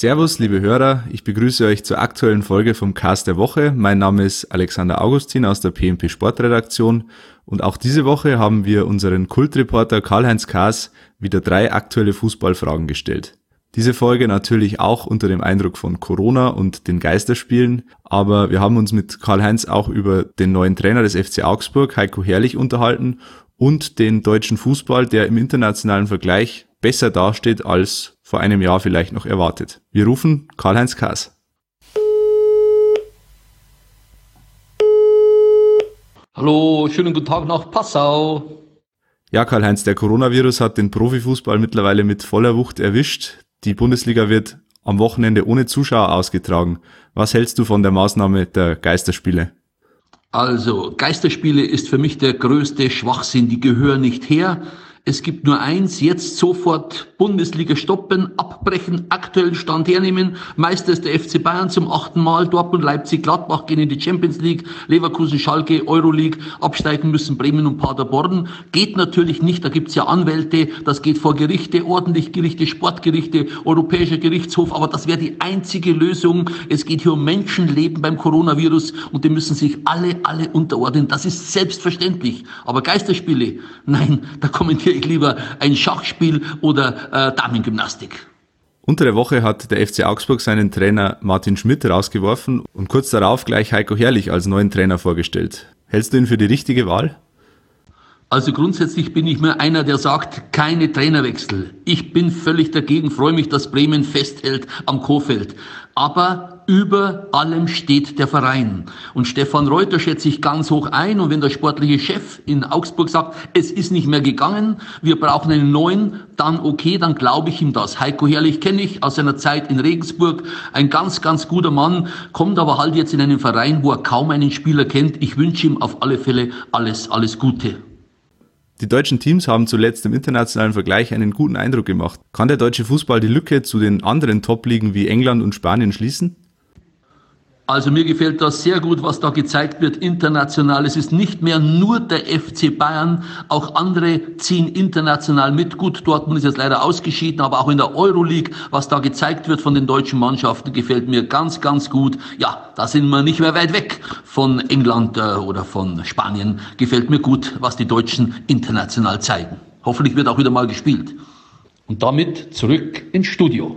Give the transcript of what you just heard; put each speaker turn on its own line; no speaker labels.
Servus, liebe Hörer, ich begrüße euch zur aktuellen Folge vom Cast der Woche. Mein Name ist Alexander Augustin aus der PMP Sportredaktion und auch diese Woche haben wir unseren Kultreporter Karl-Heinz Kaas wieder drei aktuelle Fußballfragen gestellt. Diese Folge natürlich auch unter dem Eindruck von Corona und den Geisterspielen, aber wir haben uns mit Karl-Heinz auch über den neuen Trainer des FC Augsburg, Heiko Herrlich, unterhalten und den deutschen Fußball, der im internationalen Vergleich besser dasteht als vor einem Jahr vielleicht noch erwartet. Wir rufen Karl-Heinz Kaas.
Hallo, schönen guten Tag nach Passau.
Ja, Karl-Heinz, der Coronavirus hat den Profifußball mittlerweile mit voller Wucht erwischt. Die Bundesliga wird am Wochenende ohne Zuschauer ausgetragen. Was hältst du von der Maßnahme der Geisterspiele?
Also, Geisterspiele ist für mich der größte Schwachsinn. Die gehören nicht her. Es gibt nur eins, jetzt sofort Bundesliga stoppen, abbrechen, aktuellen Stand hernehmen. Meister ist der FC Bayern zum achten Mal, Dortmund, Leipzig, Gladbach gehen in die Champions League, Leverkusen, Schalke, Euroleague, absteigen müssen Bremen und Paderborn. Geht natürlich nicht, da gibt's ja Anwälte, das geht vor Gerichte, ordentlich Gerichte, Sportgerichte, Europäischer Gerichtshof, aber das wäre die einzige Lösung. Es geht hier um Menschenleben beim Coronavirus und die müssen sich alle, alle unterordnen. Das ist selbstverständlich. Aber Geisterspiele, nein, da kommentiere ich lieber ein Schachspiel oder äh, Damengymnastik.
Unter der Woche hat der FC Augsburg seinen Trainer Martin Schmidt rausgeworfen und kurz darauf gleich Heiko Herrlich als neuen Trainer vorgestellt. Hältst du ihn für die richtige Wahl?
Also grundsätzlich bin ich mir einer, der sagt, keine Trainerwechsel. Ich bin völlig dagegen, freue mich, dass Bremen festhält am Kofeld. Aber über allem steht der Verein. Und Stefan Reuter schätze ich ganz hoch ein. Und wenn der sportliche Chef in Augsburg sagt, es ist nicht mehr gegangen, wir brauchen einen neuen, dann okay, dann glaube ich ihm das. Heiko Herrlich kenne ich aus seiner Zeit in Regensburg. Ein ganz, ganz guter Mann, kommt aber halt jetzt in einen Verein, wo er kaum einen Spieler kennt. Ich wünsche ihm auf alle Fälle alles, alles Gute.
Die deutschen Teams haben zuletzt im internationalen Vergleich einen guten Eindruck gemacht. Kann der deutsche Fußball die Lücke zu den anderen Top-Ligen wie England und Spanien schließen?
Also mir gefällt das sehr gut, was da gezeigt wird international. Es ist nicht mehr nur der FC Bayern, auch andere ziehen international mit. Gut, Dortmund ist jetzt leider ausgeschieden, aber auch in der Euroleague, was da gezeigt wird von den deutschen Mannschaften, gefällt mir ganz, ganz gut. Ja, da sind wir nicht mehr weit weg von England äh, oder von Spanien. Gefällt mir gut, was die Deutschen international zeigen. Hoffentlich wird auch wieder mal gespielt. Und damit zurück ins Studio.